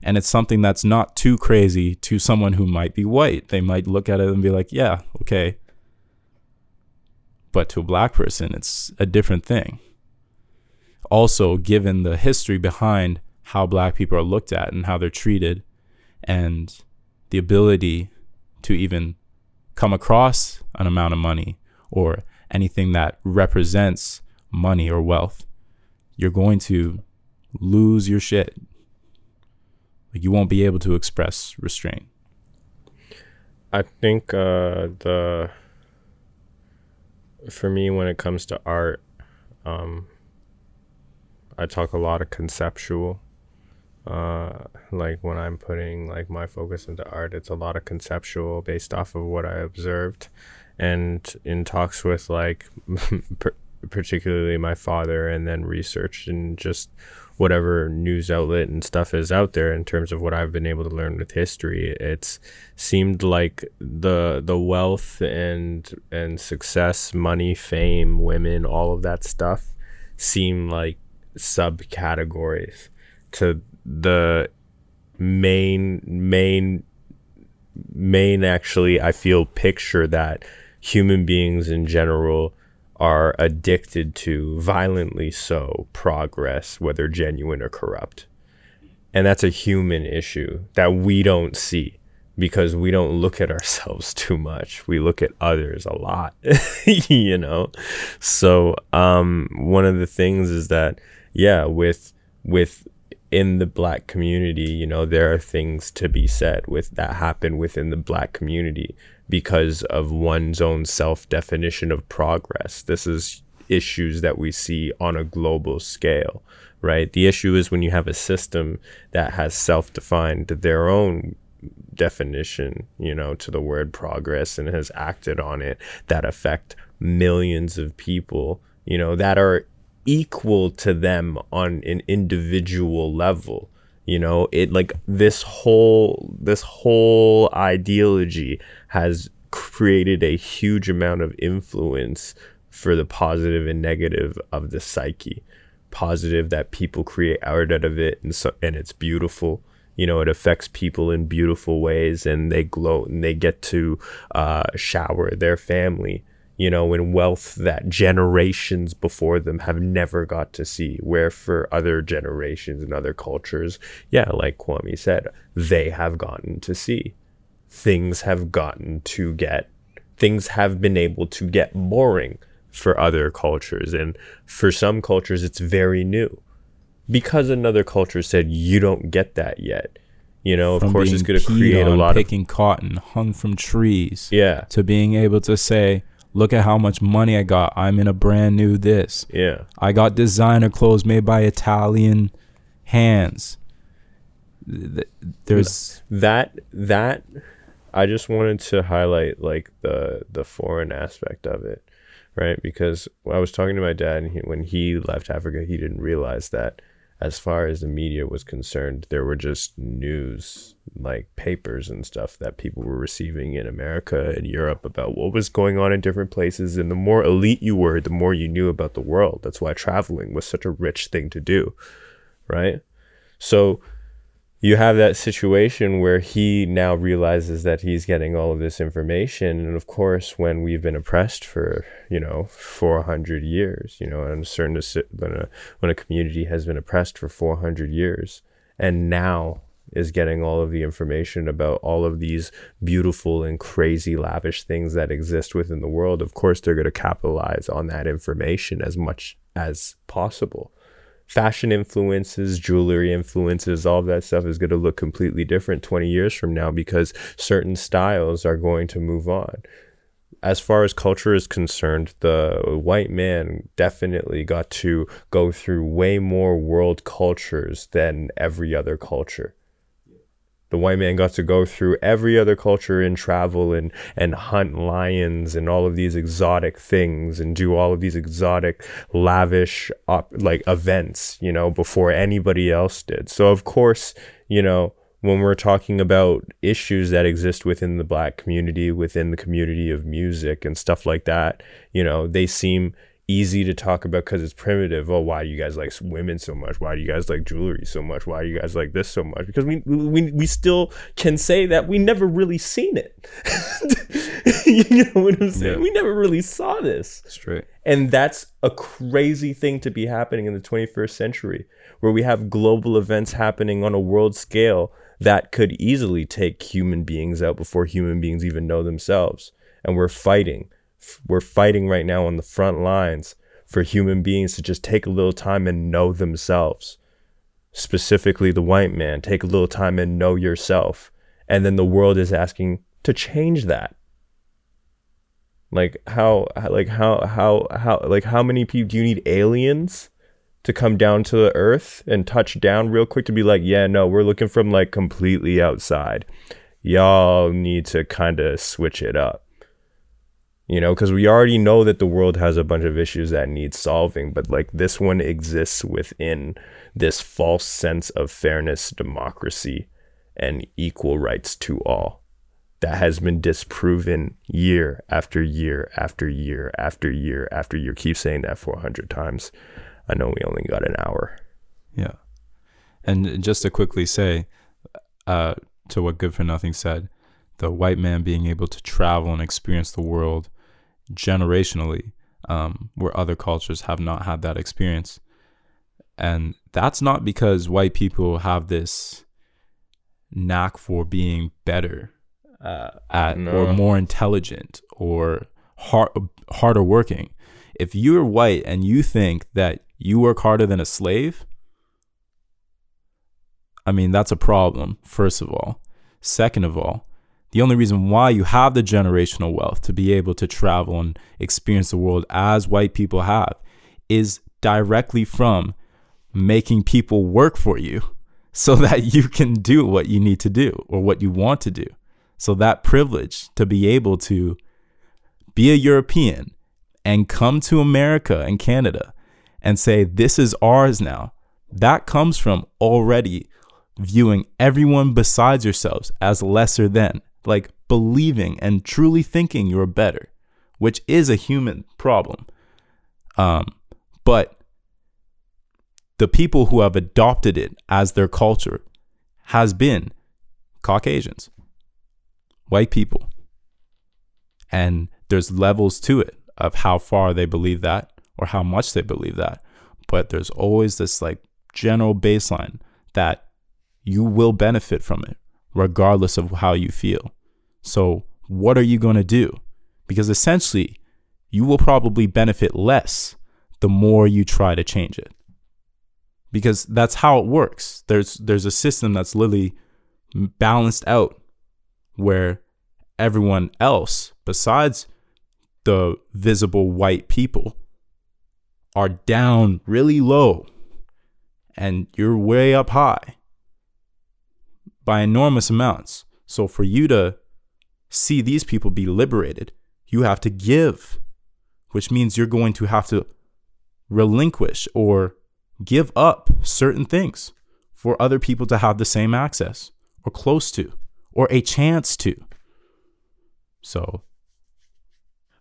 And it's something that's not too crazy to someone who might be white. They might look at it and be like, yeah, okay. But to a black person, it's a different thing. Also, given the history behind how black people are looked at and how they're treated, and the ability to even come across an amount of money or anything that represents money or wealth, you're going to lose your shit. Like you won't be able to express restraint. I think uh, the for me when it comes to art, um, I talk a lot of conceptual uh, like when I'm putting like my focus into art, it's a lot of conceptual based off of what I observed, and in talks with like <laughs> particularly my father, and then research and just whatever news outlet and stuff is out there in terms of what I've been able to learn with history. It's seemed like the the wealth and and success, money, fame, women, all of that stuff seem like subcategories to the main main main actually I feel picture that human beings in general are addicted to violently so progress whether genuine or corrupt. And that's a human issue that we don't see because we don't look at ourselves <laughs> too much. We look at others a lot <laughs> you know? So um one of the things is that yeah with with in the black community, you know, there are things to be said with that happen within the black community because of one's own self definition of progress. This is issues that we see on a global scale, right? The issue is when you have a system that has self defined their own definition, you know, to the word progress and has acted on it that affect millions of people, you know, that are equal to them on an individual level you know? It like this whole this whole ideology has created a huge amount of influence for the positive and negative of the psyche. Positive that people create art out of it and so and it's beautiful. You know it affects people in beautiful ways and they glow and they get to uh, shower their family you know, in wealth that generations before them have never got to see. Where for other generations and other cultures, yeah, like Kwame said, they have gotten to see. Things have gotten to get, things have been able to get boring for other cultures. And for some cultures, it's very new because another culture said, you don't get that yet. You know, of course, it's going to create a on, lot of. picking cotton hung from trees Yeah. to being able to say, look at how much money I got. I'm in a brand new this. Yeah. I got designer clothes made by Italian hands. There's that that I just wanted to highlight like the the foreign aspect of it, right? Because I was talking to my dad, and he, when he left Africa, he didn't realize that as far as the media was concerned, there were just news like papers and stuff that people were receiving in America and Europe about what was going on in different places. And the more elite you were, the more you knew about the world. That's why traveling was such a rich thing to do, right? So you have that situation where he now realizes that he's getting all of this information. And of course when we've been oppressed for you know 400 years you know and certain when a, when a community has been oppressed for 400 years and now is getting all of the information about all of these beautiful and crazy lavish things that exist within the world of course they're going to capitalize on that information as much as possible fashion influences, jewelry influences, all that stuff is going to look completely different 20 years from now because certain styles are going to move on. As far as culture is concerned, the white man definitely got to go through way more world cultures than every other culture the white man got to go through every other culture and travel and and hunt lions and all of these exotic things and do all of these exotic lavish op- like events you know before anybody else did. So of course you know when we're talking about issues that exist within the black community within the community of music and stuff like that you know they seem easy to talk about because it's primitive. Oh, why do you guys like women so much? Why do you guys like jewelry so much? Why do you guys like this so much? Because we we, we still can say that we never really seen it. <laughs> you know what I'm saying? Yeah. We never really saw this. straight. And that's a crazy thing to be happening in the 21st century, where we have global events happening on a world scale that could easily take human beings out before human beings even know themselves. And we're fighting. We're fighting right now on the front lines for human beings to just take a little time and know themselves. Specifically, the white man, take a little time and know yourself. And then the world is asking to change that like how like how how how like how many people do you need aliens to come down to the earth and touch down real quick to be like yeah no we're looking from like completely outside y'all need to kind of switch it up you know because we already know that the world has a bunch of issues that need solving but like this one exists within this false sense of fairness democracy and equal rights to all that has been disproven year after year after year after year after year. Keep saying that 400 times. I know we only got an hour. Yeah. And just to quickly say, uh, to what Good for Nothing said, the white man being able to travel and experience the world generationally, um, where other cultures have not had that experience. And that's not because white people have this knack for being better uh, at No. or more intelligent or hard, harder working. If you're white and you think that you work harder than a slave, I mean, that's a problem, first of all. Second of all, the only reason why you have the generational wealth to be able to travel and experience the world as white people have is directly from making people work for you <laughs> so that you can do what you need to do or what you want to do. So that privilege to be able to be a European and come to America and Canada and say, this is ours now, that comes from already viewing everyone besides yourselves as lesser than, like believing and truly thinking you're better, which is a human problem. Um, but the people who have adopted it as their culture has been Caucasians, white people. And there's levels to it of how far they believe that or how much they believe that. But there's always this like general baseline that you will benefit from it regardless of how you feel. So, what are you going to do? Because essentially, you will probably benefit less the more you try to change it. Because that's how it works. There's there's a system that's literally balanced out where everyone else besides the visible white people are down really low and you're way up high by enormous amounts. So for you to see these people be liberated, you have to give, which means you're going to have to relinquish or give up certain things for other people to have the same access or close to or a chance to. So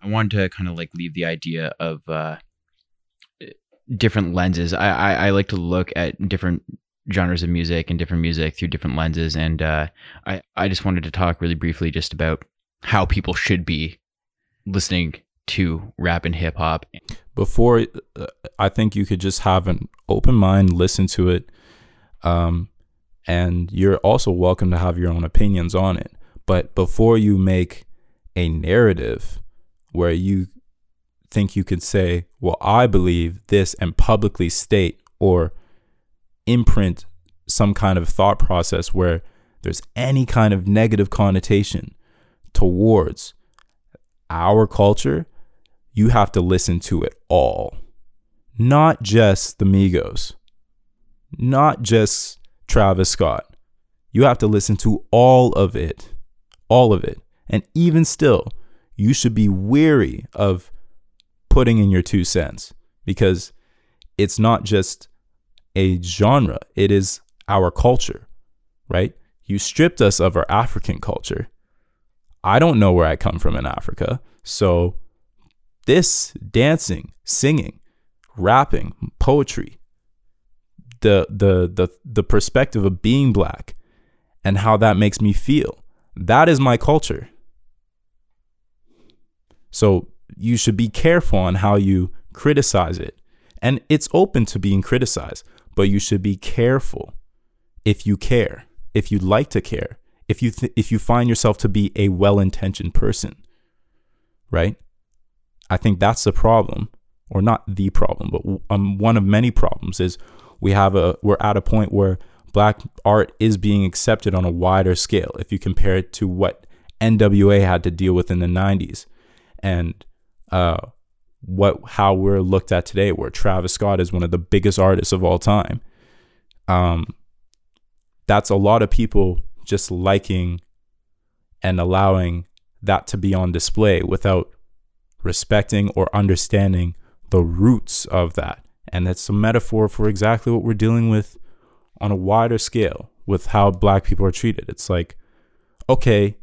I wanted to kind of like leave the idea of uh, different lenses. I, I, I like to look at different genres of music and different music through different lenses, and uh, I I just wanted to talk really briefly just about how people should be listening to rap and hip hop. Before, uh, I think you could just have an open mind, listen to it, um, and you're also welcome to have your own opinions on it. But before you make a narrative where you think you could say, well, I believe this and publicly state or imprint some kind of thought process where there's any kind of negative connotation towards our culture, you have to listen to it all. Not just the Migos, not just Travis Scott. You have to listen to all of it. All of it. And even still, you should be weary of putting in your two cents because it's not just a genre, it is our culture, right? You stripped us of our African culture. I don't know where I come from in Africa. So, this dancing, singing, rapping, poetry, the the the the perspective of being black and how that makes me feel. That is my culture. So you should be careful on how you criticize it. And it's open to being criticized, but you should be careful if you care, if you'd like to care, if you th- if you find yourself to be a well-intentioned person. Right? I think that's the problem or not the problem, but um, one of many problems is we have a we're at a point where black art is being accepted on a wider scale if you compare it to what NWA had to deal with in the 90s and uh, what how we're looked at today, where Travis Scott is one of the biggest artists of all time. Um, that's a lot of people just liking and allowing that to be on display without respecting or understanding the roots of that. And that's a metaphor for exactly what we're dealing with on a wider scale with how black people are treated. It's like, okay,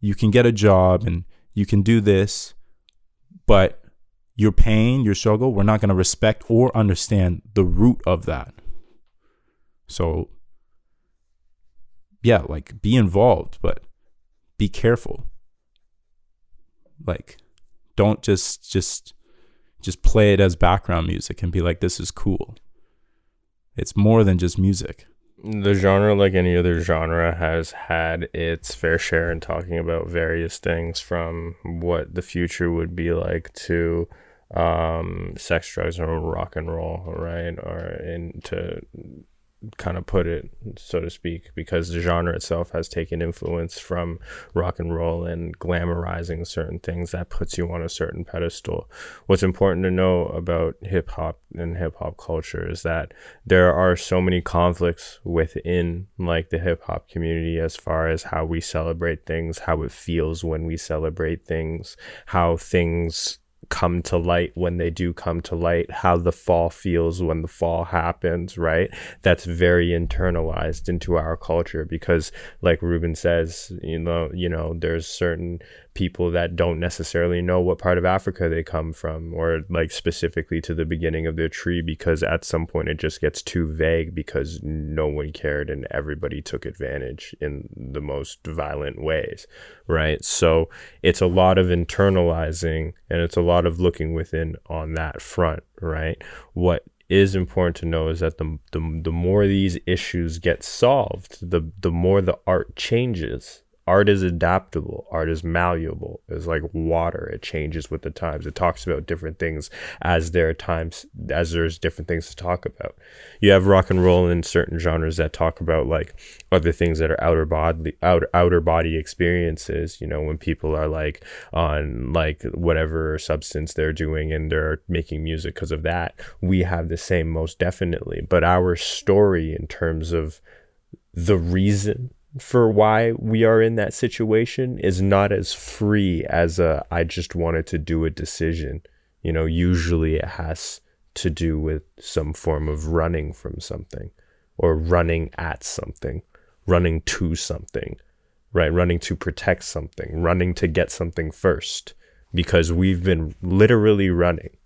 you can get a job and you can do this, but your pain, your struggle, we're not going to respect or understand the root of that. So, yeah, like be involved, but be careful. Like, don't just just just play it as background music and be like, this is cool. It's more than just music the genre like any other genre has had its fair share in talking about various things from what the future would be like to um sex drugs and rock and roll right or into kind of put it, so to speak, because the genre itself has taken influence from rock and roll and glamorizing certain things that puts you on a certain pedestal. What's important to know about hip hop and hip hop culture is that there are so many conflicts within like the hip hop community as far as how we celebrate things, how it feels when we celebrate things, how things come to light when they do come to light, how the fall feels when the fall happens, right? That's very internalized into our culture because like Ruben says, you know, you know, there's certain people that don't necessarily know what part of Africa they come from or like specifically to the beginning of their tree because at some point it just gets too vague because no one cared and everybody took advantage in the most violent ways, right? So it's a lot of internalizing and it's a lot of looking within on that front, right? What is important to know is that the, the, the more these issues get solved, the, the more the art changes art is adaptable. Art is malleable. It's like water. It changes with the times. It talks about different things as there are times as there's different things to talk about. You have rock and roll in certain genres that talk about like other things that are outer body outer, outer body experiences you know when people are like on like whatever substance they're doing and they're making music because of that. We have the same most definitely. But our story in terms of the reason for why we are in that situation is not as free as a I just wanted to do a decision. You know, usually it has to do with some form of running from something or running at something, running to something, right? Running to protect something, running to get something first because we've been literally running.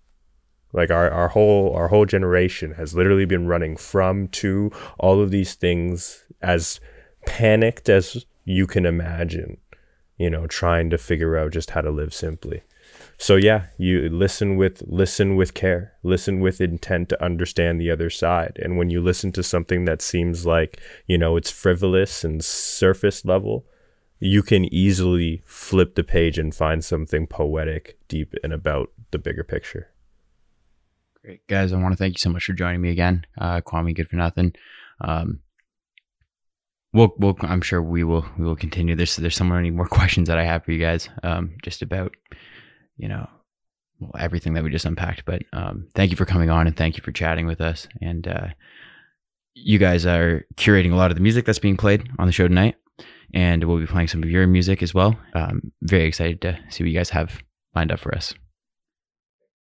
Like our, our whole our whole generation has literally been running from to all of these things as panicked as you can imagine, you know, trying to figure out just how to live simply. So yeah, you listen with listen with care, listen with intent to understand the other side. And when you listen to something that seems like, you know, it's frivolous and surface level, you can easily flip the page and find something poetic, deep and about the bigger picture. Great. Guys, I want to thank you so much for joining me again. Uh, Kwame Good for Nothing. Um, we'll, we'll, I'm sure we will, we will continue. There's, there's so many more <laughs> questions that I have for you guys, um, just about, you know, well, everything that we just unpacked. But um, thank you for coming on and thank you for chatting with us. And uh, you guys are curating a lot of the music that's being played on the show tonight, and we'll be playing some of your music as well. Um, very excited to see what you guys have lined up for us.